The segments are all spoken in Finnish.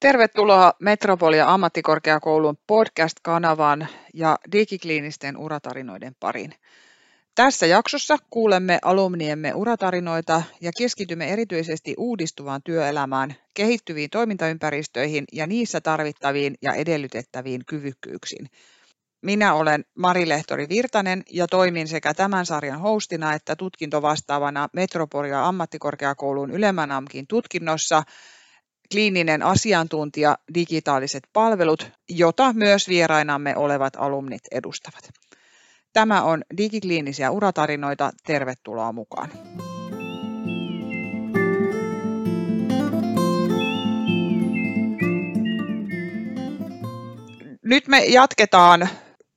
Tervetuloa Metropolia ammattikorkeakoulun podcast-kanavan ja digikliinisten uratarinoiden pariin. Tässä jaksossa kuulemme alumniemme uratarinoita ja keskitymme erityisesti uudistuvaan työelämään, kehittyviin toimintaympäristöihin ja niissä tarvittaviin ja edellytettäviin kyvykkyyksiin. Minä olen Mari Lehtori Virtanen ja toimin sekä tämän sarjan hostina että tutkintovastaavana Metropolia ammattikorkeakoulun ylemmän AMKin tutkinnossa kliininen asiantuntija digitaaliset palvelut, jota myös vierainamme olevat alumnit edustavat. Tämä on Digikliinisiä uratarinoita. Tervetuloa mukaan. Nyt me jatketaan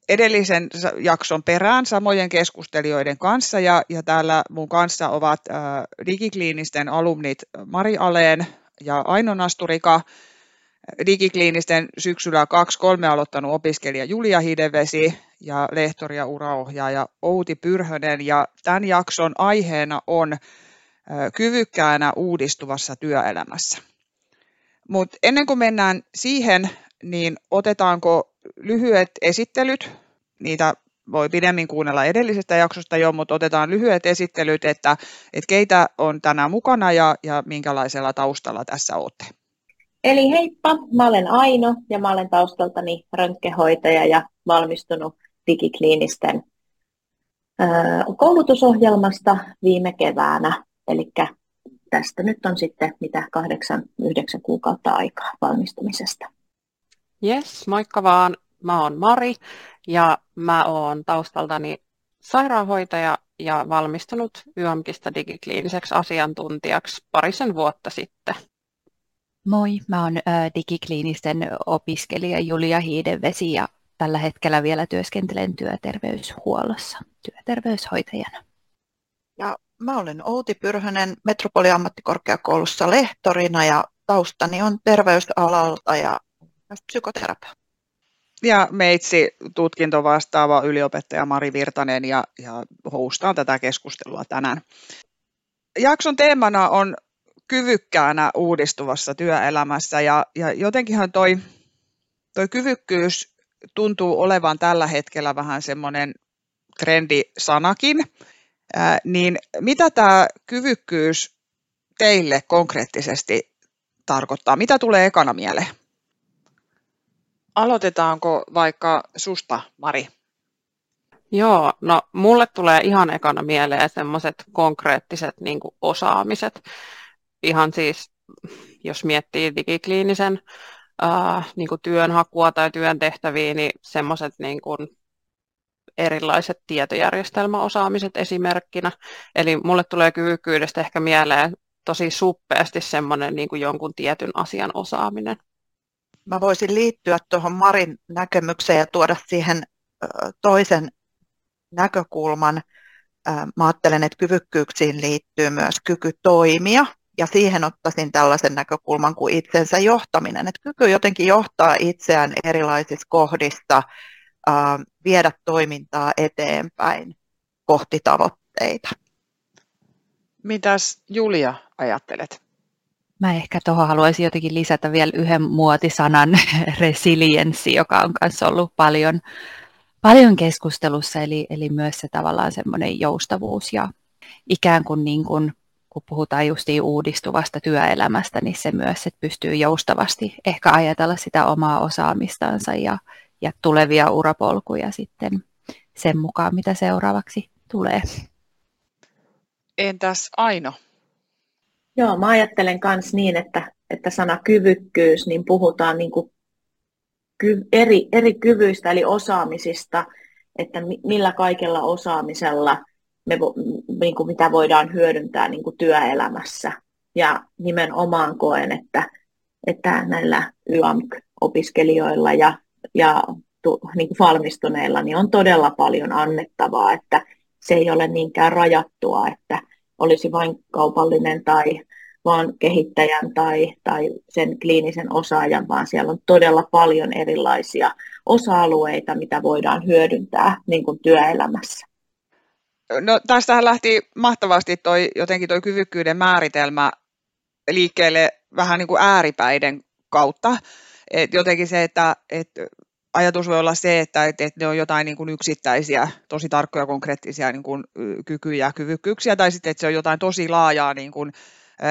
edellisen jakson perään samojen keskustelijoiden kanssa ja, ja täällä mun kanssa ovat äh, digikliinisten alumnit Mari Aleen ja Aino Nasturika, digikliinisten syksyllä 2-3 aloittanut opiskelija Julia Hidevesi ja lehtori ja uraohjaaja Outi Pyrhönen. Ja tämän jakson aiheena on kyvykkäänä uudistuvassa työelämässä. Mutta ennen kuin mennään siihen, niin otetaanko lyhyet esittelyt, niitä voi pidemmin kuunnella edellisestä jaksosta jo, mutta otetaan lyhyet esittelyt, että, että keitä on tänään mukana ja, ja minkälaisella taustalla tässä olette. Eli heippa, mä olen Aino ja mä olen taustaltani röntgenhoitaja ja valmistunut digikliinisten koulutusohjelmasta viime keväänä. Eli tästä nyt on sitten mitä kahdeksan, yhdeksän kuukautta aikaa valmistumisesta. Yes, moikka vaan. Mä oon Mari ja mä oon taustaltani sairaanhoitaja ja valmistunut YAMKista digikliiniseksi asiantuntijaksi parisen vuotta sitten. Moi, mä oon digikliinisten opiskelija Julia Hiidevesi ja tällä hetkellä vielä työskentelen työterveyshuollossa työterveyshoitajana. Ja mä olen Outi Pyrhönen Metropoliammattikorkeakoulussa lehtorina ja taustani on terveysalalta ja psykoterapeutti ja meitsi tutkinto vastaava yliopettaja Mari Virtanen ja, ja hostaan tätä keskustelua tänään. Jakson teemana on kyvykkäänä uudistuvassa työelämässä ja, ja jotenkinhan toi, toi kyvykkyys tuntuu olevan tällä hetkellä vähän semmoinen trendisanakin, Ää, niin mitä tämä kyvykkyys teille konkreettisesti tarkoittaa? Mitä tulee ekana mieleen? Aloitetaanko vaikka susta, Mari? Joo, no mulle tulee ihan ekana mieleen semmoiset konkreettiset niin osaamiset. Ihan siis, jos miettii digikliinisen ää, niin työnhakua tai työn tehtäviä, niin semmoiset niin erilaiset tietojärjestelmäosaamiset esimerkkinä. Eli mulle tulee kyvykkyydestä ehkä mieleen tosi suppeasti semmoinen niin kuin jonkun tietyn asian osaaminen mä voisin liittyä tuohon Marin näkemykseen ja tuoda siihen toisen näkökulman. Mä ajattelen, että kyvykkyyksiin liittyy myös kyky toimia ja siihen ottaisin tällaisen näkökulman kuin itsensä johtaminen. Että kyky jotenkin johtaa itseään erilaisissa kohdista, viedä toimintaa eteenpäin kohti tavoitteita. Mitäs Julia ajattelet? Mä ehkä tuohon haluaisin jotenkin lisätä vielä yhden muotisanan, resilienssi, joka on myös ollut paljon, paljon keskustelussa, eli, eli myös se tavallaan semmoinen joustavuus ja ikään kuin, niin kuin kun puhutaan justiin uudistuvasta työelämästä, niin se myös, että pystyy joustavasti ehkä ajatella sitä omaa osaamistansa ja, ja tulevia urapolkuja sitten sen mukaan, mitä seuraavaksi tulee. Entäs Aino? Joo, mä ajattelen myös niin, että, että sana kyvykkyys, niin puhutaan niin kuin ky, eri, eri kyvyistä eli osaamisista, että millä kaikella osaamisella me, niin kuin mitä voidaan hyödyntää niin kuin työelämässä. Ja nimenomaan koen, että, että näillä YAMK-opiskelijoilla ja, ja tu, niin kuin valmistuneilla niin on todella paljon annettavaa, että se ei ole niinkään rajattua, että olisi vain kaupallinen tai vaan kehittäjän tai, tai sen kliinisen osaajan, vaan siellä on todella paljon erilaisia osa-alueita, mitä voidaan hyödyntää niin kuin työelämässä. No, tästähän lähti mahtavasti toi, jotenkin tuo kyvykkyyden määritelmä liikkeelle vähän niin kuin ääripäiden kautta. Et jotenkin se, että et ajatus voi olla se, että, että ne on jotain niin kuin yksittäisiä, tosi tarkkoja konkreettisia niin kuin kykyjä kyvykkyyksiä, tai sitten että se on jotain tosi laajaa niin kuin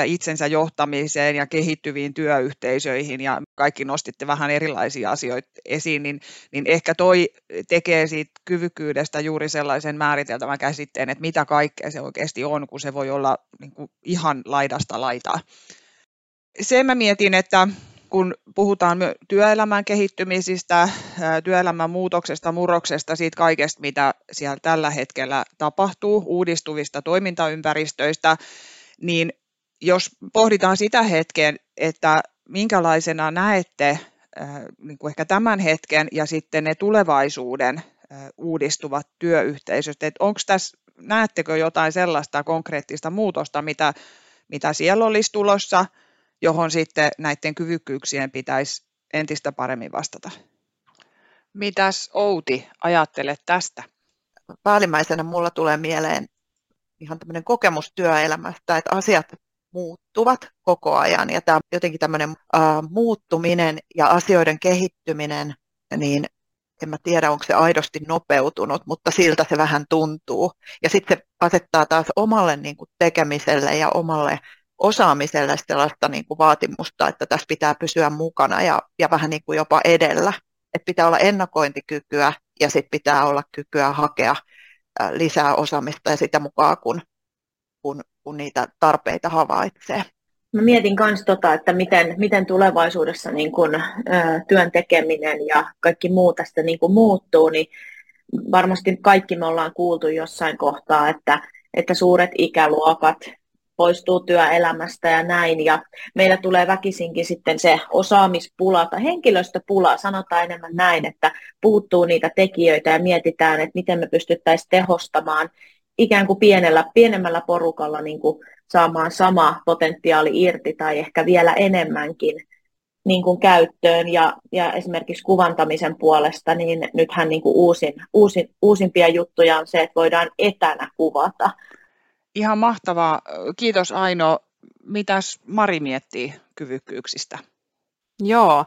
itsensä johtamiseen ja kehittyviin työyhteisöihin ja kaikki nostitte vähän erilaisia asioita esiin, niin, niin ehkä toi tekee siitä kyvykkyydestä juuri sellaisen määriteltävän käsitteen, että mitä kaikkea se oikeasti on, kun se voi olla niin kuin ihan laidasta laitaa. Sen mä mietin, että kun puhutaan työelämän kehittymisistä, työelämän muutoksesta, murroksesta, siitä kaikesta, mitä siellä tällä hetkellä tapahtuu, uudistuvista toimintaympäristöistä, niin jos pohditaan sitä hetken, että minkälaisena näette niin kuin ehkä tämän hetken ja sitten ne tulevaisuuden uudistuvat työyhteisöt, että onko tässä, näettekö jotain sellaista konkreettista muutosta, mitä, mitä siellä olisi tulossa, johon sitten näiden kyvykkyyksien pitäisi entistä paremmin vastata. Mitäs Outi ajattelet tästä? Päällimmäisenä mulla tulee mieleen ihan tämmöinen kokemus työelämästä, että asiat muuttuvat koko ajan ja tämä jotenkin tämmöinen uh, muuttuminen ja asioiden kehittyminen, niin en mä tiedä, onko se aidosti nopeutunut, mutta siltä se vähän tuntuu. Ja sitten se asettaa taas omalle niin kuin, tekemiselle ja omalle osaamiselle sellaista niin kuin vaatimusta, että tässä pitää pysyä mukana ja, ja vähän niin kuin jopa edellä. Että pitää olla ennakointikykyä ja sitten pitää olla kykyä hakea lisää osaamista ja sitä mukaan, kun, kun, kun niitä tarpeita havaitsee. Mä mietin myös tota, että miten, miten tulevaisuudessa niin kun, ö, työn tekeminen ja kaikki muu tästä niin kun muuttuu, niin varmasti kaikki me ollaan kuultu jossain kohtaa, että, että suuret ikäluokat poistuu työelämästä ja näin. Ja meillä tulee väkisinkin sitten se osaamispula tai henkilöstöpula, sanotaan enemmän näin, että puuttuu niitä tekijöitä ja mietitään, että miten me pystyttäisiin tehostamaan ikään kuin pienellä, pienemmällä porukalla niin kuin saamaan sama potentiaali irti tai ehkä vielä enemmänkin niin kuin käyttöön ja, ja esimerkiksi kuvantamisen puolesta, niin nythän niin kuin uusin, uusin, uusimpia juttuja on se, että voidaan etänä kuvata. Ihan mahtavaa. Kiitos Aino. Mitäs Mari miettii kyvykkyyksistä? Joo,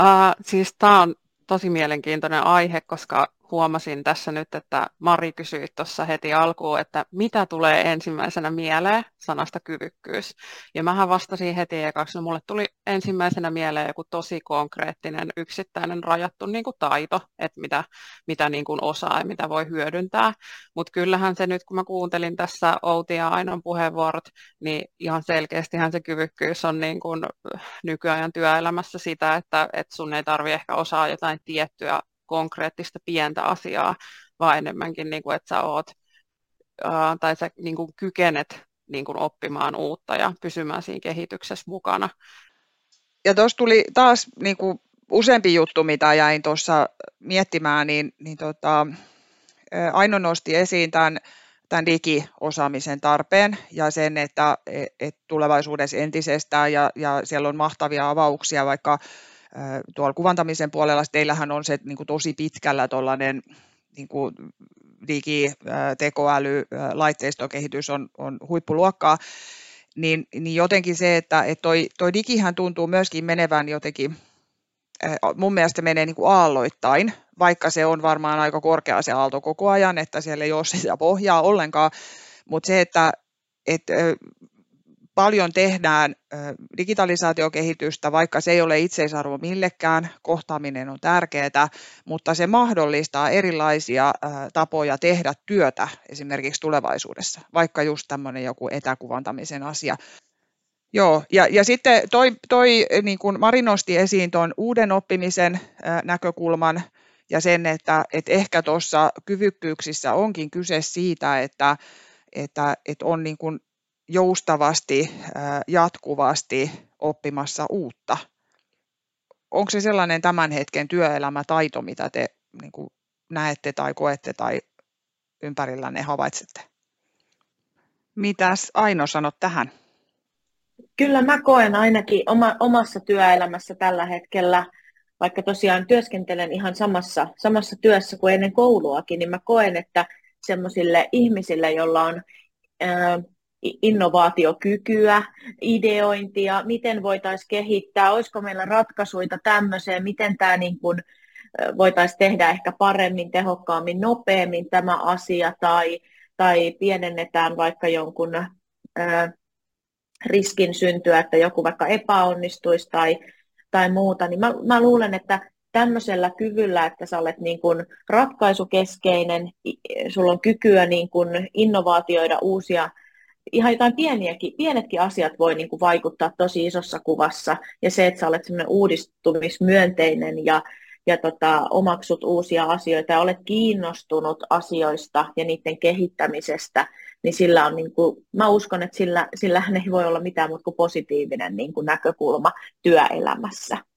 äh, siis tämä on tosi mielenkiintoinen aihe, koska huomasin tässä nyt, että Mari kysyi tuossa heti alkuun, että mitä tulee ensimmäisenä mieleen sanasta kyvykkyys. Ja mähän vastasin heti ekaksi, no mulle tuli ensimmäisenä mieleen joku tosi konkreettinen, yksittäinen rajattu niin kuin taito, että mitä, mitä niin kuin osaa ja mitä voi hyödyntää. Mutta kyllähän se nyt, kun mä kuuntelin tässä Outi ja Ainon puheenvuorot, niin ihan selkeästihän se kyvykkyys on niin kuin nykyajan työelämässä sitä, että, että sun ei tarvi ehkä osaa jotain tiettyä konkreettista pientä asiaa, vaan enemmänkin, niin kuin, että sä oot, ää, tai sä niin kuin kykenet niin kuin oppimaan uutta ja pysymään siinä kehityksessä mukana. Ja tuossa tuli taas niin kuin useampi juttu, mitä jäin tuossa miettimään, niin, niin tota, Aino nosti esiin tämän, tämän digiosaamisen tarpeen ja sen, että et tulevaisuudessa entisestään ja, ja siellä on mahtavia avauksia vaikka tuolla kuvantamisen puolella teillähän on se niin kuin tosi pitkällä tuollainen niin digi, tekoäly, laitteistokehitys on, on huippuluokkaa, niin, niin jotenkin se, että, että toi, toi digihän tuntuu myöskin menevän jotenkin, mun mielestä menee niin kuin aalloittain, vaikka se on varmaan aika korkea se aalto koko ajan, että siellä ei ole sitä pohjaa ollenkaan, mutta se, että, että paljon tehdään digitalisaatiokehitystä, vaikka se ei ole itseisarvo millekään, kohtaaminen on tärkeää, mutta se mahdollistaa erilaisia tapoja tehdä työtä esimerkiksi tulevaisuudessa, vaikka just tämmöinen joku etäkuvantamisen asia. Joo, ja, ja sitten toi, toi niin kuin Mari nosti esiin tuon uuden oppimisen näkökulman ja sen, että, että ehkä tuossa kyvykkyyksissä onkin kyse siitä, että, että, että on niin kuin joustavasti, jatkuvasti oppimassa uutta. Onko se sellainen tämän hetken työelämätaito, mitä te niin kuin näette tai koette tai ympärillänne havaitsette? Mitäs Aino sanot tähän? Kyllä mä koen ainakin oma, omassa työelämässä tällä hetkellä, vaikka tosiaan työskentelen ihan samassa, samassa työssä kuin ennen kouluakin, niin mä koen, että semmoisille ihmisille, joilla on ää, innovaatiokykyä, ideointia, miten voitaisiin kehittää, olisiko meillä ratkaisuja tämmöiseen, miten tämä niin kuin voitaisiin tehdä ehkä paremmin, tehokkaammin, nopeammin tämä asia, tai, tai pienennetään vaikka jonkun ää, riskin syntyä, että joku vaikka epäonnistuisi tai, tai muuta, niin mä, mä luulen, että tämmöisellä kyvyllä, että sä olet niin kuin ratkaisukeskeinen, sulla on kykyä niin kuin innovaatioida uusia, ihan jotain pieniäkin, pienetkin asiat voi niin kuin vaikuttaa tosi isossa kuvassa, ja se, että sä olet semmoinen uudistumismyönteinen ja, ja tota, omaksut uusia asioita ja olet kiinnostunut asioista ja niiden kehittämisestä, niin sillä on, niin kuin, mä uskon, että sillä, sillä ei voi olla mitään muuta kuin positiivinen niin kuin näkökulma työelämässä.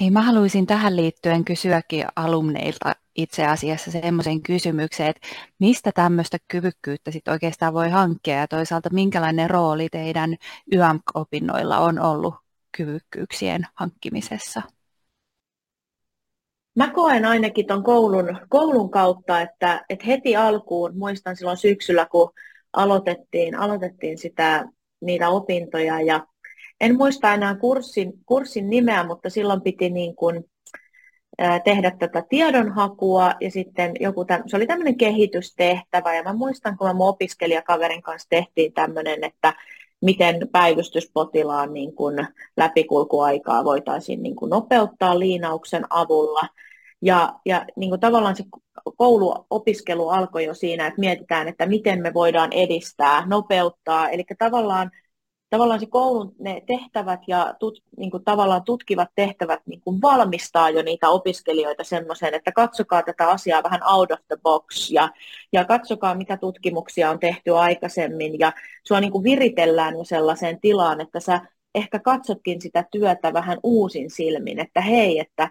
Hei, mä haluaisin tähän liittyen kysyäkin alumneilta itse asiassa semmoisen kysymyksen, että mistä tämmöistä kyvykkyyttä sit oikeastaan voi hankkia ja toisaalta minkälainen rooli teidän YAMK-opinnoilla on ollut kyvykkyyksien hankkimisessa? Mä koen ainakin tuon koulun, koulun kautta, että, että heti alkuun, muistan silloin syksyllä, kun aloitettiin, aloitettiin sitä, niitä opintoja ja en muista enää kurssin, kurssin nimeä, mutta silloin piti niin kuin, tehdä tätä tiedonhakua ja sitten joku, täm, se oli tämmöinen kehitystehtävä ja mä muistan, kun mä mun opiskelijakaverin kanssa tehtiin tämmöinen, että miten päivystyspotilaan niin kuin läpikulkuaikaa voitaisiin niin kuin nopeuttaa liinauksen avulla. Ja, ja niin kuin tavallaan se kouluopiskelu alkoi jo siinä, että mietitään, että miten me voidaan edistää, nopeuttaa. Eli tavallaan tavallaan se koulun ne tehtävät ja tut, niin kuin tavallaan tutkivat tehtävät niin kuin valmistaa jo niitä opiskelijoita semmoiseen, että katsokaa tätä asiaa vähän out of the box ja, ja katsokaa mitä tutkimuksia on tehty aikaisemmin ja sua niin kuin viritellään jo sellaiseen tilaan, että sä ehkä katsotkin sitä työtä vähän uusin silmin, että hei, että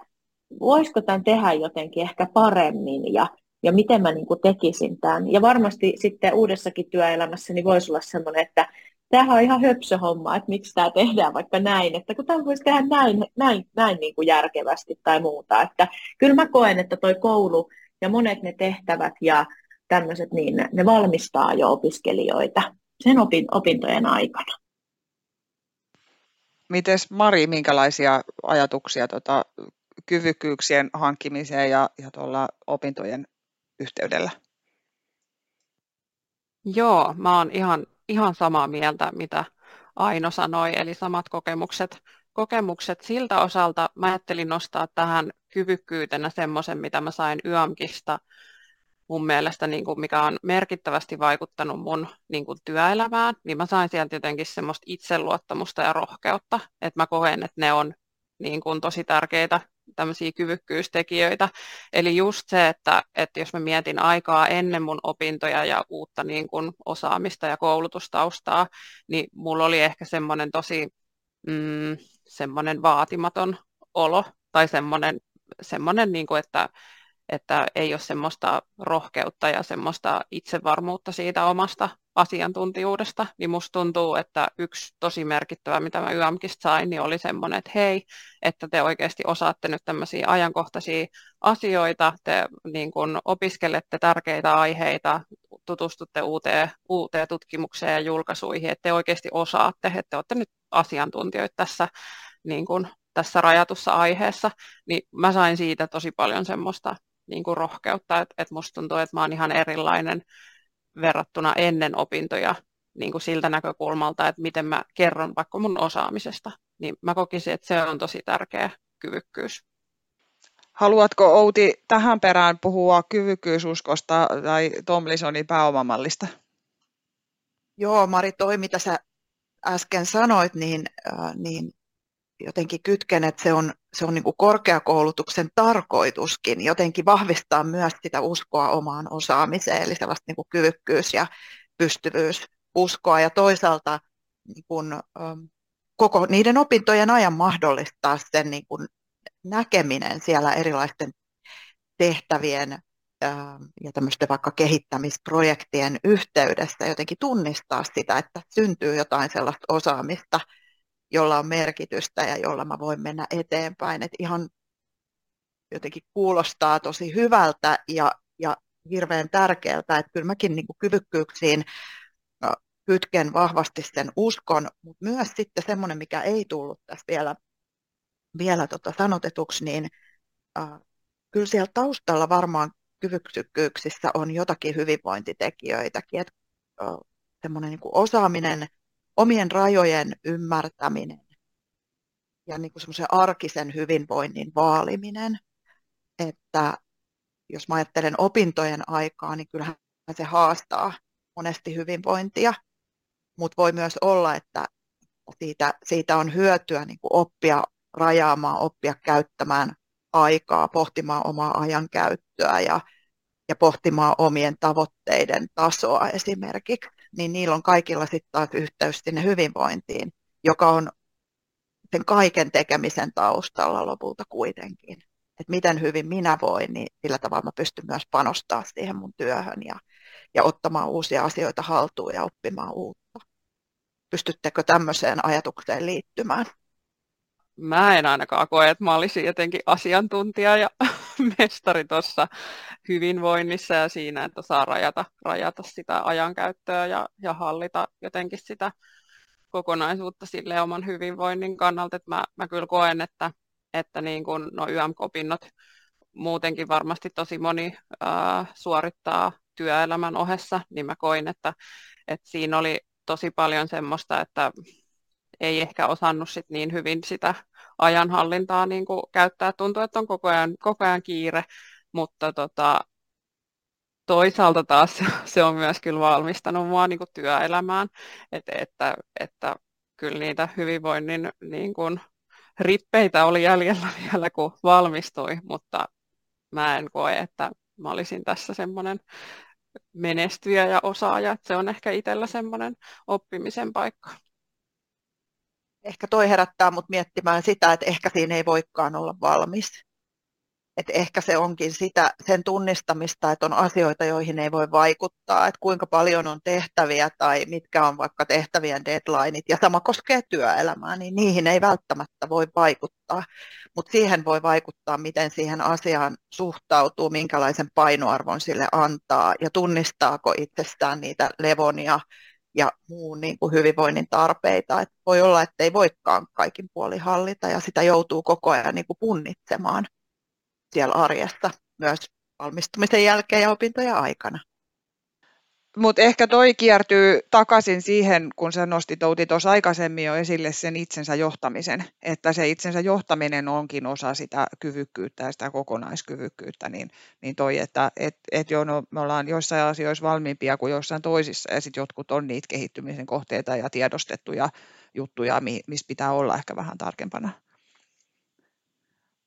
voisiko tämän tehdä jotenkin ehkä paremmin ja, ja miten mä niin kuin tekisin tämän. Ja varmasti sitten uudessakin työelämässä niin voisi olla semmoinen, että tämähän on ihan höpsöhomma, että miksi tämä tehdään vaikka näin, että kun tämä voisi tehdä näin, näin, näin niin kuin järkevästi tai muuta. Että kyllä mä koen, että toi koulu ja monet ne tehtävät ja tämmöiset, niin ne valmistaa jo opiskelijoita sen opin, opintojen aikana. Mites Mari, minkälaisia ajatuksia tota, kyvykkyyksien hankkimiseen ja, ja tuolla opintojen yhteydellä? Joo, mä oon ihan ihan samaa mieltä, mitä Aino sanoi, eli samat kokemukset, kokemukset siltä osalta. Mä ajattelin nostaa tähän kyvykkyytenä semmoisen, mitä mä sain YAMKista mun mielestä, niin kuin mikä on merkittävästi vaikuttanut mun niin kuin työelämään, niin mä sain sieltä jotenkin semmoista itseluottamusta ja rohkeutta, että mä koen, että ne on niin kuin tosi tärkeitä tämmöisiä kyvykkyystekijöitä. Eli just se, että, että jos mä mietin aikaa ennen mun opintoja ja uutta niin kuin osaamista ja koulutustaustaa, niin mulla oli ehkä semmoinen tosi mm, semmoinen vaatimaton olo tai semmoinen, semmoinen niin kuin, että että ei ole semmoista rohkeutta ja semmoista itsevarmuutta siitä omasta asiantuntijuudesta, niin musta tuntuu, että yksi tosi merkittävä, mitä mä YAMKista sain, niin oli semmoinen, että hei, että te oikeasti osaatte nyt tämmöisiä ajankohtaisia asioita, te niin kun opiskelette tärkeitä aiheita, tutustutte uuteen, uuteen tutkimukseen ja julkaisuihin, että te oikeasti osaatte, että te olette nyt asiantuntijoita tässä, niin kun, tässä rajatussa aiheessa, niin mä sain siitä tosi paljon semmoista niin kuin rohkeutta, että, että musta tuntuu, että mä oon ihan erilainen verrattuna ennen opintoja niin kuin siltä näkökulmalta, että miten mä kerron vaikka mun osaamisesta, niin mä kokisin, että se on tosi tärkeä kyvykkyys. Haluatko Outi tähän perään puhua kyvykkyysuskosta tai Tomlisonin pääomamallista? Joo, Mari, toi mitä sä äsken sanoit, niin, äh, niin jotenkin kytken, että se on, se on niin kuin korkeakoulutuksen tarkoituskin jotenkin vahvistaa myös sitä uskoa omaan osaamiseen, eli sellaista niin kuin kyvykkyys- ja pystyvyysuskoa, ja toisaalta niin kuin, koko niiden opintojen ajan mahdollistaa sen niin kuin näkeminen siellä erilaisten tehtävien ja tämmöisten vaikka kehittämisprojektien yhteydessä jotenkin tunnistaa sitä, että syntyy jotain sellaista osaamista, jolla on merkitystä ja jolla mä voin mennä eteenpäin. Et ihan jotenkin kuulostaa tosi hyvältä ja, ja hirveän tärkeältä, että kyllä mäkin niin kuin kyvykkyyksiin kytken vahvasti sen uskon, mutta myös sitten semmoinen, mikä ei tullut tässä vielä, vielä tota sanotetuksi, niin äh, kyllä siellä taustalla varmaan kyvykkyyksissä on jotakin hyvinvointitekijöitäkin, että äh, semmoinen niin osaaminen, omien rajojen ymmärtäminen ja niin kuin semmoisen arkisen hyvinvoinnin vaaliminen, että jos mä ajattelen opintojen aikaa, niin kyllähän se haastaa monesti hyvinvointia, mutta voi myös olla, että siitä, siitä on hyötyä niin kuin oppia rajaamaan, oppia käyttämään aikaa, pohtimaan omaa ajankäyttöä ja, ja pohtimaan omien tavoitteiden tasoa esimerkiksi, niin niillä on kaikilla sitten taas yhteys sinne hyvinvointiin, joka on sen kaiken tekemisen taustalla lopulta kuitenkin. Että miten hyvin minä voin, niin sillä tavalla mä pystyn myös panostaa siihen mun työhön ja, ja ottamaan uusia asioita haltuun ja oppimaan uutta. Pystyttekö tämmöiseen ajatukseen liittymään? Mä en ainakaan koe, että mä olisin jotenkin asiantuntija ja mestari tuossa hyvinvoinnissa ja siinä, että saa rajata, rajata sitä ajankäyttöä ja, ja hallita jotenkin sitä kokonaisuutta sille oman hyvinvoinnin kannalta. Että mä, mä kyllä koen, että, että niin kun, no YMK-opinnot muutenkin varmasti tosi moni ää, suorittaa työelämän ohessa, niin mä koin, että, että siinä oli tosi paljon semmoista, että ei ehkä osannut sit niin hyvin sitä ajanhallintaa niin kuin käyttää. Tuntuu, että on koko ajan, koko ajan kiire, mutta tota, toisaalta taas se on myös kyllä valmistanut mua niin kuin työelämään, että, että, että kyllä niitä hyvinvoinnin niin kuin, rippeitä oli jäljellä vielä, kun valmistui, mutta mä en koe, että mä olisin tässä semmoinen menestyjä ja osaaja, se on ehkä itsellä semmoinen oppimisen paikka. Ehkä toi herättää mut miettimään sitä, että ehkä siinä ei voikaan olla valmis. Et ehkä se onkin sitä, sen tunnistamista, että on asioita, joihin ei voi vaikuttaa, että kuinka paljon on tehtäviä tai mitkä on vaikka tehtävien deadlineit, ja sama koskee työelämää, niin niihin ei välttämättä voi vaikuttaa, mutta siihen voi vaikuttaa, miten siihen asiaan suhtautuu, minkälaisen painoarvon sille antaa, ja tunnistaako itsestään niitä levonia muun niin kuin hyvinvoinnin tarpeita. Et voi olla, että ei voikaan kaikin puoli hallita, ja sitä joutuu koko ajan niin kuin punnitsemaan siellä arjessa myös valmistumisen jälkeen ja opintojen aikana. Mutta ehkä toi kiertyy takaisin siihen, kun sä nostit Outi tuossa aikaisemmin jo esille sen itsensä johtamisen, että se itsensä johtaminen onkin osa sitä kyvykkyyttä ja sitä kokonaiskyvykkyyttä, niin, niin toi, että et, et jo, no, me ollaan joissain asioissa valmiimpia kuin jossain toisissa ja sitten jotkut on niitä kehittymisen kohteita ja tiedostettuja juttuja, missä pitää olla ehkä vähän tarkempana.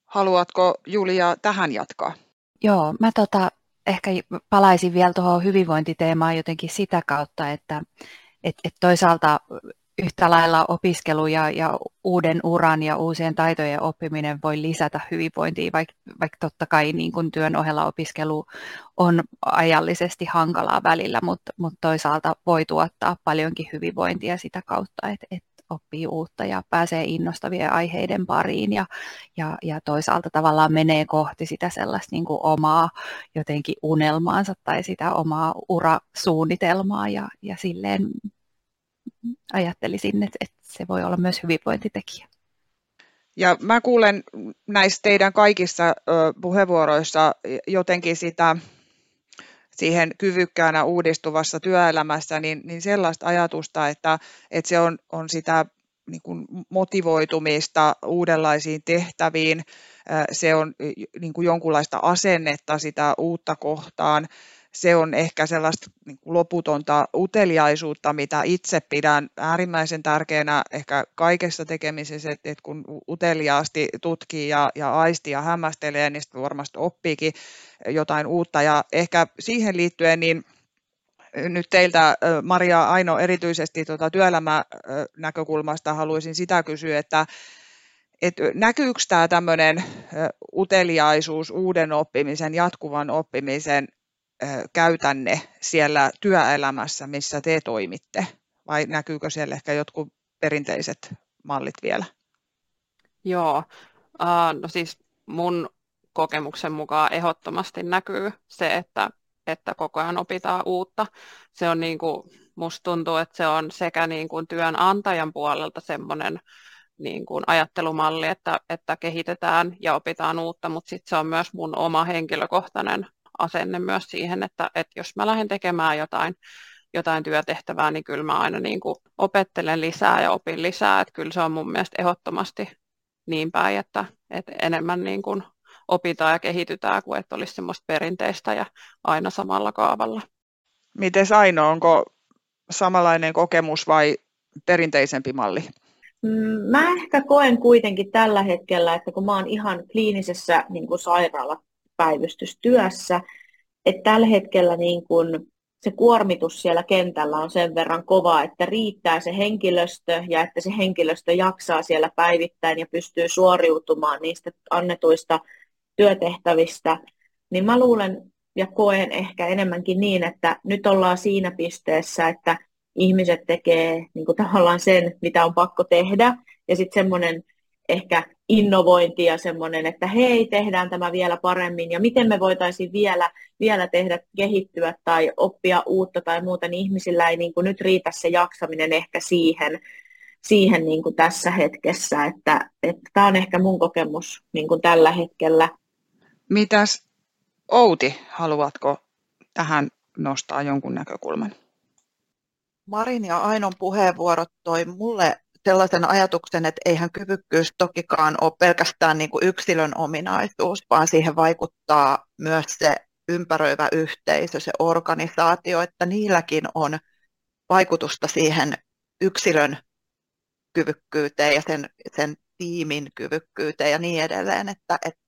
Haluatko Julia tähän jatkaa? Joo, mä tota, ehkä palaisin vielä tuohon hyvinvointiteemaan jotenkin sitä kautta, että et, et toisaalta yhtä lailla opiskelu ja, ja uuden uran ja uusien taitojen oppiminen voi lisätä hyvinvointia, vaikka, vaikka totta kai niin kun työn ohella opiskelu on ajallisesti hankalaa välillä, mutta, mutta toisaalta voi tuottaa paljonkin hyvinvointia sitä kautta, että, että oppii uutta ja pääsee innostavien aiheiden pariin ja, ja, ja toisaalta tavallaan menee kohti sitä sellaista niin kuin omaa jotenkin unelmaansa tai sitä omaa urasuunnitelmaa ja, ja silleen ajattelisin, että, että se voi olla myös hyvinvointitekijä. Ja mä kuulen näissä teidän kaikissa puheenvuoroissa jotenkin sitä siihen kyvykkäänä uudistuvassa työelämässä, niin, niin sellaista ajatusta, että, että se on, on sitä niin kuin motivoitumista uudenlaisiin tehtäviin, se on niin kuin jonkunlaista asennetta sitä uutta kohtaan, se on ehkä sellaista niin loputonta uteliaisuutta, mitä itse pidän äärimmäisen tärkeänä ehkä kaikessa tekemisessä, että, että kun uteliaasti tutkii ja, ja aistii ja hämmästelee, niin sitten varmasti oppiikin jotain uutta. Ja ehkä siihen liittyen, niin nyt teiltä, Maria Aino, erityisesti tuota työelämänäkökulmasta haluaisin sitä kysyä, että et näkyykö tämä tämmöinen uteliaisuus, uuden oppimisen, jatkuvan oppimisen käytänne siellä työelämässä, missä te toimitte? Vai näkyykö siellä ehkä jotkut perinteiset mallit vielä? Joo, no siis mun kokemuksen mukaan ehdottomasti näkyy se, että, että koko ajan opitaan uutta. Se on niin kuin, musta tuntuu, että se on sekä niin kuin työnantajan puolelta semmoinen niin kuin ajattelumalli, että, että kehitetään ja opitaan uutta, mutta sitten se on myös mun oma henkilökohtainen asenne myös siihen, että, että jos mä lähden tekemään jotain, jotain työtehtävää, niin kyllä mä aina niin kuin opettelen lisää ja opin lisää, että kyllä se on mun mielestä ehdottomasti niin päin, että, että enemmän niin kuin opitaan ja kehitytään kuin että olisi semmoista perinteistä ja aina samalla kaavalla. Miten Aino, onko samanlainen kokemus vai perinteisempi malli? Mm, mä ehkä koen kuitenkin tällä hetkellä, että kun mä oon ihan kliinisessä niin kuin sairaalapäivystystyössä, että tällä hetkellä niin kuin se kuormitus siellä kentällä on sen verran kova, että riittää se henkilöstö ja että se henkilöstö jaksaa siellä päivittäin ja pystyy suoriutumaan niistä annetuista työtehtävistä, niin mä luulen ja koen ehkä enemmänkin niin, että nyt ollaan siinä pisteessä, että ihmiset tekee niin kuin tavallaan sen, mitä on pakko tehdä, ja sitten semmoinen ehkä innovointi ja semmoinen, että hei, tehdään tämä vielä paremmin, ja miten me voitaisiin vielä, vielä tehdä, kehittyä tai oppia uutta tai muuta, niin ihmisillä ei niin kuin nyt riitä se jaksaminen ehkä siihen, siihen niin kuin tässä hetkessä, että, että tämä on ehkä mun kokemus niin kuin tällä hetkellä. Mitäs Outi, haluatko tähän nostaa jonkun näkökulman? Marin ja Ainon puheenvuorot toi mulle sellaisen ajatuksen, että eihän kyvykkyys tokikaan ole pelkästään niin kuin yksilön ominaisuus, vaan siihen vaikuttaa myös se ympäröivä yhteisö, se organisaatio, että niilläkin on vaikutusta siihen yksilön kyvykkyyteen ja sen, sen tiimin kyvykkyyteen ja niin edelleen, että, että,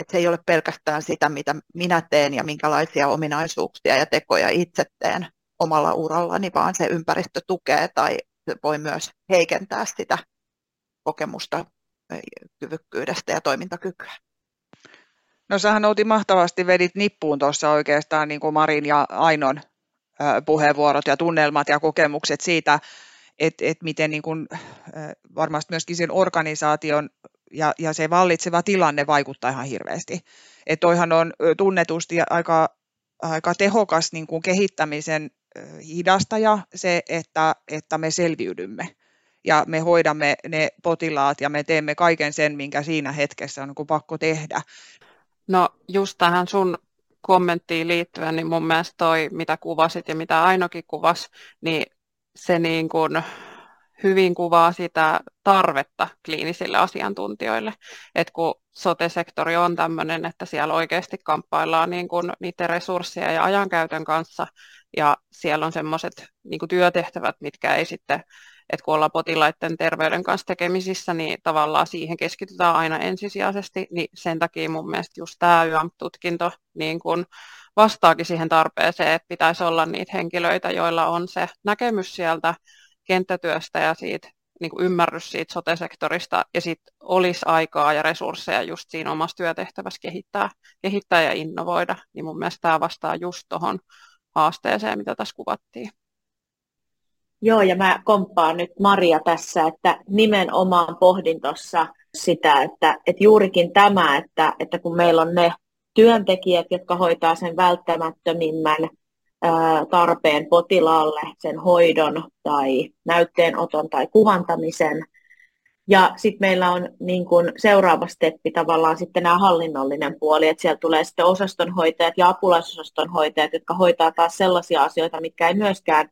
että se ei ole pelkästään sitä, mitä minä teen ja minkälaisia ominaisuuksia ja tekoja itse teen, omalla urallani, vaan se ympäristö tukee tai voi myös heikentää sitä kokemusta kyvykkyydestä ja toimintakykyä. No sähän Outi mahtavasti vedit nippuun tuossa oikeastaan niin kuin Marin ja Ainon puheenvuorot ja tunnelmat ja kokemukset siitä, että et miten niin kuin, varmasti myöskin sen organisaation ja, ja se vallitseva tilanne vaikuttaa ihan hirveästi. Että toihan on tunnetusti aika, aika tehokas niin kuin kehittämisen hidastaja se, että, että me selviydymme ja me hoidamme ne potilaat ja me teemme kaiken sen, minkä siinä hetkessä on niin pakko tehdä. No just tähän sun kommenttiin liittyen, niin mun mielestä toi, mitä kuvasit ja mitä Ainokin kuvasi, niin se niin kuin hyvin kuvaa sitä tarvetta kliinisille asiantuntijoille. Et kun sote-sektori on tämmöinen, että siellä oikeasti kamppaillaan niin kuin niiden resursseja ja ajankäytön kanssa, ja siellä on semmoiset niin työtehtävät, mitkä ei sitten, että kun ollaan potilaiden terveyden kanssa tekemisissä, niin tavallaan siihen keskitytään aina ensisijaisesti, niin sen takia mun mielestä just tämä YAM-tutkinto niin kuin vastaakin siihen tarpeeseen, että pitäisi olla niitä henkilöitä, joilla on se näkemys sieltä kenttätyöstä ja siitä niin kuin ymmärrys siitä sote-sektorista ja sitten olisi aikaa ja resursseja just siinä omassa työtehtävässä kehittää, kehittää ja innovoida, niin mun mielestä tämä vastaa just tuohon haasteeseen, mitä tässä kuvattiin. Joo, ja mä komppaan nyt Maria tässä, että nimenomaan pohdin tuossa sitä, että, että juurikin tämä, että, että kun meillä on ne työntekijät, jotka hoitaa sen välttämättömimmän tarpeen potilaalle, sen hoidon tai näytteenoton tai kuvantamisen. Ja sitten meillä on niin kun seuraava steppi tavallaan sitten nämä hallinnollinen puoli, että siellä tulee sitten osastonhoitajat ja apulaisosastonhoitajat, jotka hoitaa taas sellaisia asioita, mitkä ei myöskään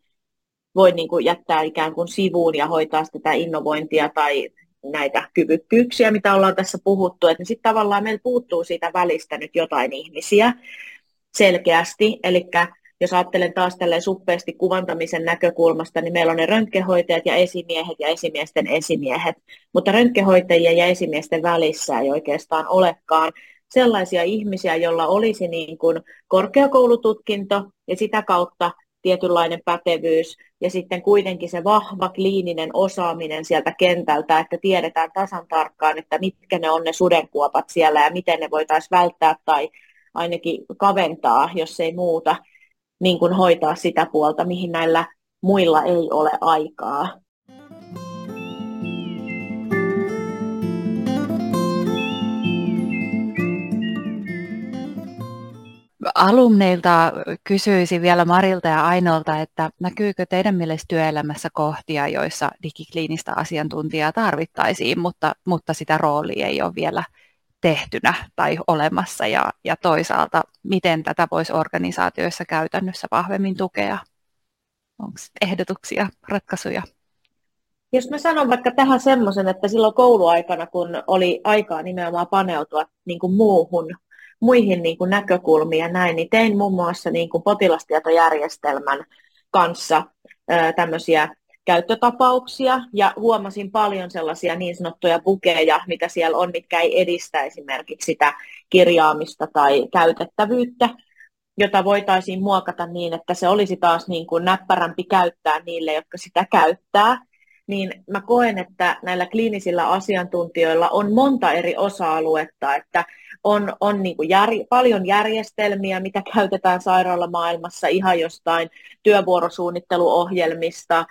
voi niin jättää ikään kuin sivuun ja hoitaa tätä innovointia tai näitä kyvykkyyksiä, mitä ollaan tässä puhuttu, että sitten tavallaan meillä puuttuu siitä välistä nyt jotain ihmisiä selkeästi, eli jos ajattelen taas tälleen suppeasti kuvantamisen näkökulmasta, niin meillä on ne röntgenhoitajat ja esimiehet ja esimiesten esimiehet, mutta röntgenhoitajien ja esimiesten välissä ei oikeastaan olekaan sellaisia ihmisiä, joilla olisi niin kuin korkeakoulututkinto ja sitä kautta tietynlainen pätevyys ja sitten kuitenkin se vahva kliininen osaaminen sieltä kentältä, että tiedetään tasan tarkkaan, että mitkä ne on ne sudenkuopat siellä ja miten ne voitaisiin välttää tai ainakin kaventaa, jos ei muuta niin kuin hoitaa sitä puolta, mihin näillä muilla ei ole aikaa. alumneilta kysyisin vielä Marilta ja Ainolta, että näkyykö teidän mielestä työelämässä kohtia, joissa digikliinistä asiantuntijaa tarvittaisiin, mutta, mutta sitä roolia ei ole vielä tehtynä tai olemassa ja, ja toisaalta miten tätä voisi organisaatioissa käytännössä vahvemmin tukea? Onko ehdotuksia, ratkaisuja? Jos mä sanon vaikka tähän semmoisen, että silloin kouluaikana, kun oli aikaa nimenomaan paneutua niin kuin muuhun, muihin niin kuin näkökulmiin ja näin, niin tein muun muassa niin kuin potilastietojärjestelmän kanssa tämmöisiä käyttötapauksia ja huomasin paljon sellaisia niin sanottuja bukeja, mitä siellä on, mitkä ei edistä esimerkiksi sitä kirjaamista tai käytettävyyttä, jota voitaisiin muokata niin, että se olisi taas niin kuin näppärämpi käyttää niille, jotka sitä käyttää. Niin mä koen, että näillä kliinisillä asiantuntijoilla on monta eri osa-aluetta, että on, on niin kuin jär, paljon järjestelmiä, mitä käytetään sairaalamaailmassa ihan jostain työvuorosuunnitteluohjelmista,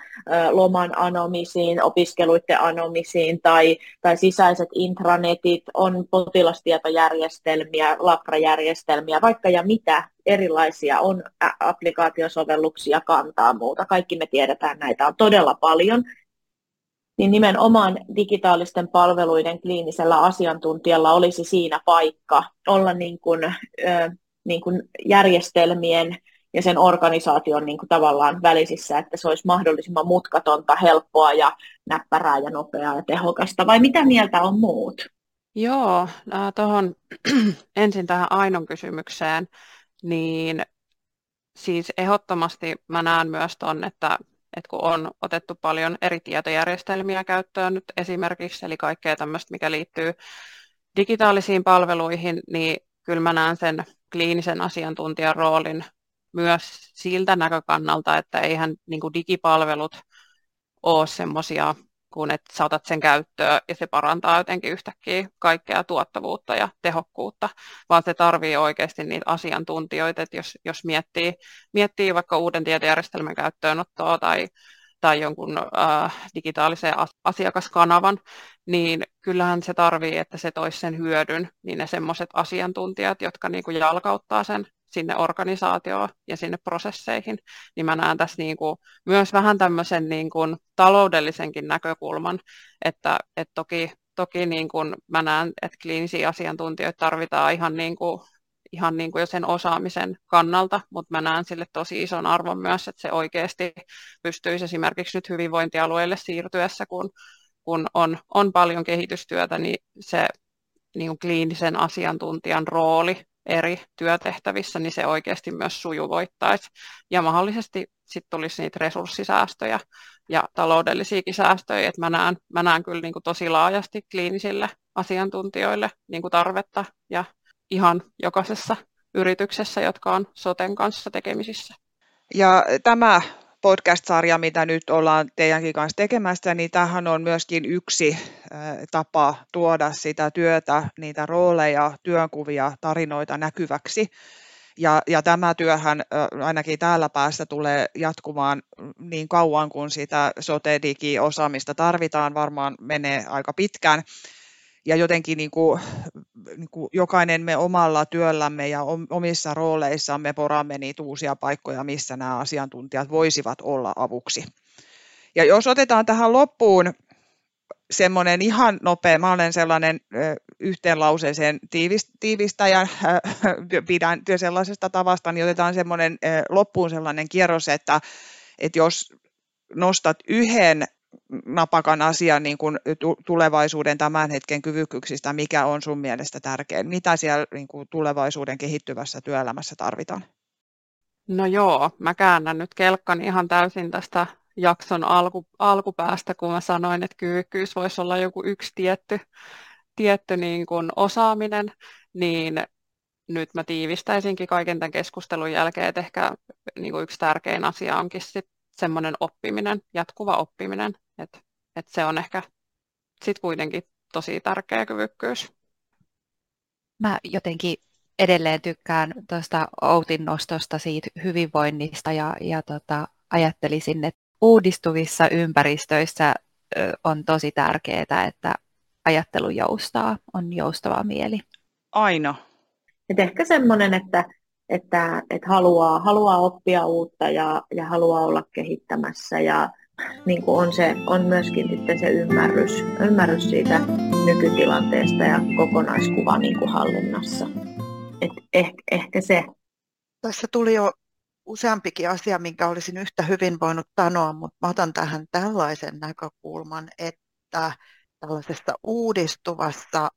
loman anomisiin, opiskeluiden anomisiin tai, tai sisäiset intranetit, on potilastietojärjestelmiä, labrajärjestelmiä, vaikka ja mitä erilaisia on applikaatiosovelluksia kantaa muuta. Kaikki me tiedetään, näitä on todella paljon niin nimenomaan digitaalisten palveluiden kliinisellä asiantuntijalla olisi siinä paikka olla niin kuin, niin kuin järjestelmien ja sen organisaation niin kuin tavallaan välisissä, että se olisi mahdollisimman mutkatonta, helppoa ja näppärää ja nopeaa ja tehokasta. Vai mitä mieltä on muut? Joo, tuohon ensin tähän Ainon kysymykseen, niin siis ehdottomasti mä näen myös tuon, että että kun on otettu paljon eri tietojärjestelmiä käyttöön nyt esimerkiksi, eli kaikkea tämmöistä, mikä liittyy digitaalisiin palveluihin, niin kyllä mä näen sen kliinisen asiantuntijan roolin myös siltä näkökannalta, että eihän niin digipalvelut ole semmoisia kun että saatat sen käyttöön ja se parantaa jotenkin yhtäkkiä kaikkea tuottavuutta ja tehokkuutta, vaan se tarvii oikeasti niitä asiantuntijoita, että jos, jos miettii, miettii vaikka uuden tietojärjestelmän käyttöönottoa tai, tai jonkun äh, digitaalisen asiakaskanavan, niin kyllähän se tarvii, että se toisi sen hyödyn, niin ne semmoiset asiantuntijat, jotka niin kuin jalkauttaa sen sinne organisaatioon ja sinne prosesseihin, niin mä näen tässä niin kuin myös vähän tämmöisen niin kuin taloudellisenkin näkökulman, että, että toki, toki niin kuin mä näen, että kliinisiä asiantuntijoita tarvitaan ihan niin kuin ihan niin kuin jo sen osaamisen kannalta, mutta mä näen sille tosi ison arvon myös, että se oikeasti pystyisi esimerkiksi nyt hyvinvointialueille siirtyessä, kun, kun on, on paljon kehitystyötä, niin se niin kuin kliinisen asiantuntijan rooli eri työtehtävissä, niin se oikeasti myös sujuvoittaisi. Ja mahdollisesti sitten tulisi niitä resurssisäästöjä ja taloudellisiakin säästöjä, että mä näen, mä kyllä niin kuin tosi laajasti kliinisille asiantuntijoille niin kuin tarvetta ja ihan jokaisessa yrityksessä, jotka on soten kanssa tekemisissä. Ja tämä podcast-sarja, mitä nyt ollaan teidänkin kanssa tekemässä, niin tähän on myöskin yksi tapa tuoda sitä työtä, niitä rooleja, työnkuvia, tarinoita näkyväksi. Ja, ja tämä työhän ainakin täällä päässä tulee jatkumaan niin kauan, kun sitä sote-digi-osaamista tarvitaan, varmaan menee aika pitkään ja jotenkin niin kuin, niin kuin jokainen me omalla työllämme ja omissa rooleissamme poramme niitä uusia paikkoja, missä nämä asiantuntijat voisivat olla avuksi. Ja jos otetaan tähän loppuun semmoinen ihan nopea, mä olen sellainen yhteenlauseeseen tiivistäjä, pidän sellaisesta tavasta, niin otetaan semmoinen loppuun sellainen kierros, että, että jos nostat yhden napakan asian niin kuin tulevaisuuden tämän hetken kyvykkyyksistä, mikä on sun mielestä tärkein? Mitä siellä niin kuin tulevaisuuden kehittyvässä työelämässä tarvitaan? No joo, mä käännän nyt kelkkan ihan täysin tästä jakson alku, alkupäästä, kun mä sanoin, että kyvykkyys voisi olla joku yksi tietty, tietty niin kuin osaaminen, niin nyt mä tiivistäisinkin kaiken tämän keskustelun jälkeen, että ehkä niin kuin yksi tärkein asia onkin sit semmoinen oppiminen, jatkuva oppiminen, että et se on ehkä sitten kuitenkin tosi tärkeä kyvykkyys. Mä jotenkin edelleen tykkään tuosta Outin nostosta siitä hyvinvoinnista ja, ja tota, ajattelisin, että uudistuvissa ympäristöissä on tosi tärkeää, että ajattelu joustaa, on joustava mieli. Aina. Et ehkä semmoinen, että että, että haluaa, haluaa oppia uutta ja, ja haluaa olla kehittämässä ja niin kuin on, se, on myöskin sitten se ymmärrys, ymmärrys siitä nykytilanteesta ja kokonaiskuva niin kuin hallinnassa. Et ehkä, ehkä se. Tässä tuli jo useampikin asia, minkä olisin yhtä hyvin voinut sanoa, mutta mä otan tähän tällaisen näkökulman, että tällaisessa uudistuvassa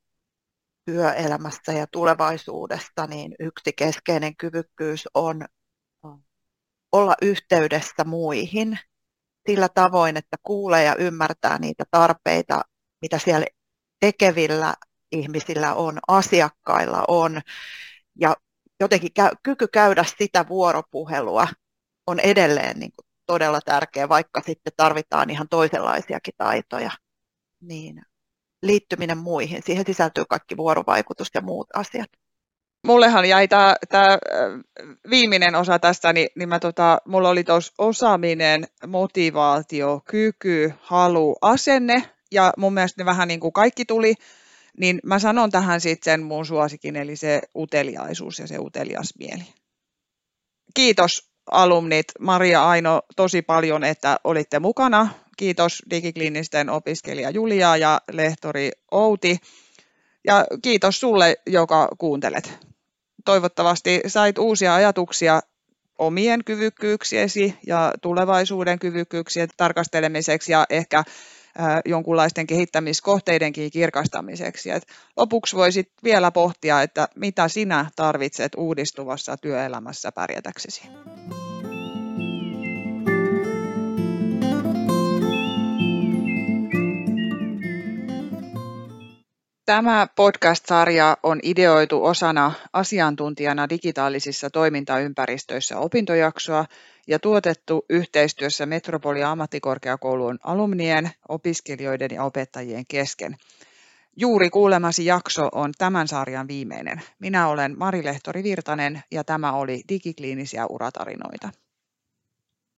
työelämässä ja tulevaisuudesta, niin yksi keskeinen kyvykkyys on olla yhteydessä muihin sillä tavoin, että kuulee ja ymmärtää niitä tarpeita, mitä siellä tekevillä ihmisillä on, asiakkailla on. Ja jotenkin kyky käydä sitä vuoropuhelua on edelleen niin kuin todella tärkeä, vaikka sitten tarvitaan ihan toisenlaisiakin taitoja. Niin liittyminen muihin, siihen sisältyy kaikki vuorovaikutus ja muut asiat. Mullehan jäi tämä viimeinen osa tästä, niin, niin mä tota, mulla oli tuossa osaaminen, motivaatio, kyky, halu, asenne, ja mun mielestä ne vähän niin kuin kaikki tuli, niin mä sanon tähän sitten sen mun suosikin, eli se uteliaisuus ja se utelias mieli. Kiitos alumnit Maria Aino tosi paljon, että olitte mukana. Kiitos digikliinisten opiskelija Julia ja lehtori Outi. Ja kiitos sulle, joka kuuntelet. Toivottavasti sait uusia ajatuksia omien kyvykkyyksiesi ja tulevaisuuden kyvykkyyksien tarkastelemiseksi ja ehkä jonkunlaisten kehittämiskohteidenkin kirkastamiseksi. Et lopuksi voisit vielä pohtia, että mitä sinä tarvitset uudistuvassa työelämässä pärjätäksesi. Tämä podcast-sarja on ideoitu osana asiantuntijana digitaalisissa toimintaympäristöissä opintojaksoa ja tuotettu yhteistyössä Metropolia ammattikorkeakoulun alumnien, opiskelijoiden ja opettajien kesken. Juuri kuulemasi jakso on tämän sarjan viimeinen. Minä olen Mari Lehtori Virtanen ja tämä oli Digikliinisiä uratarinoita.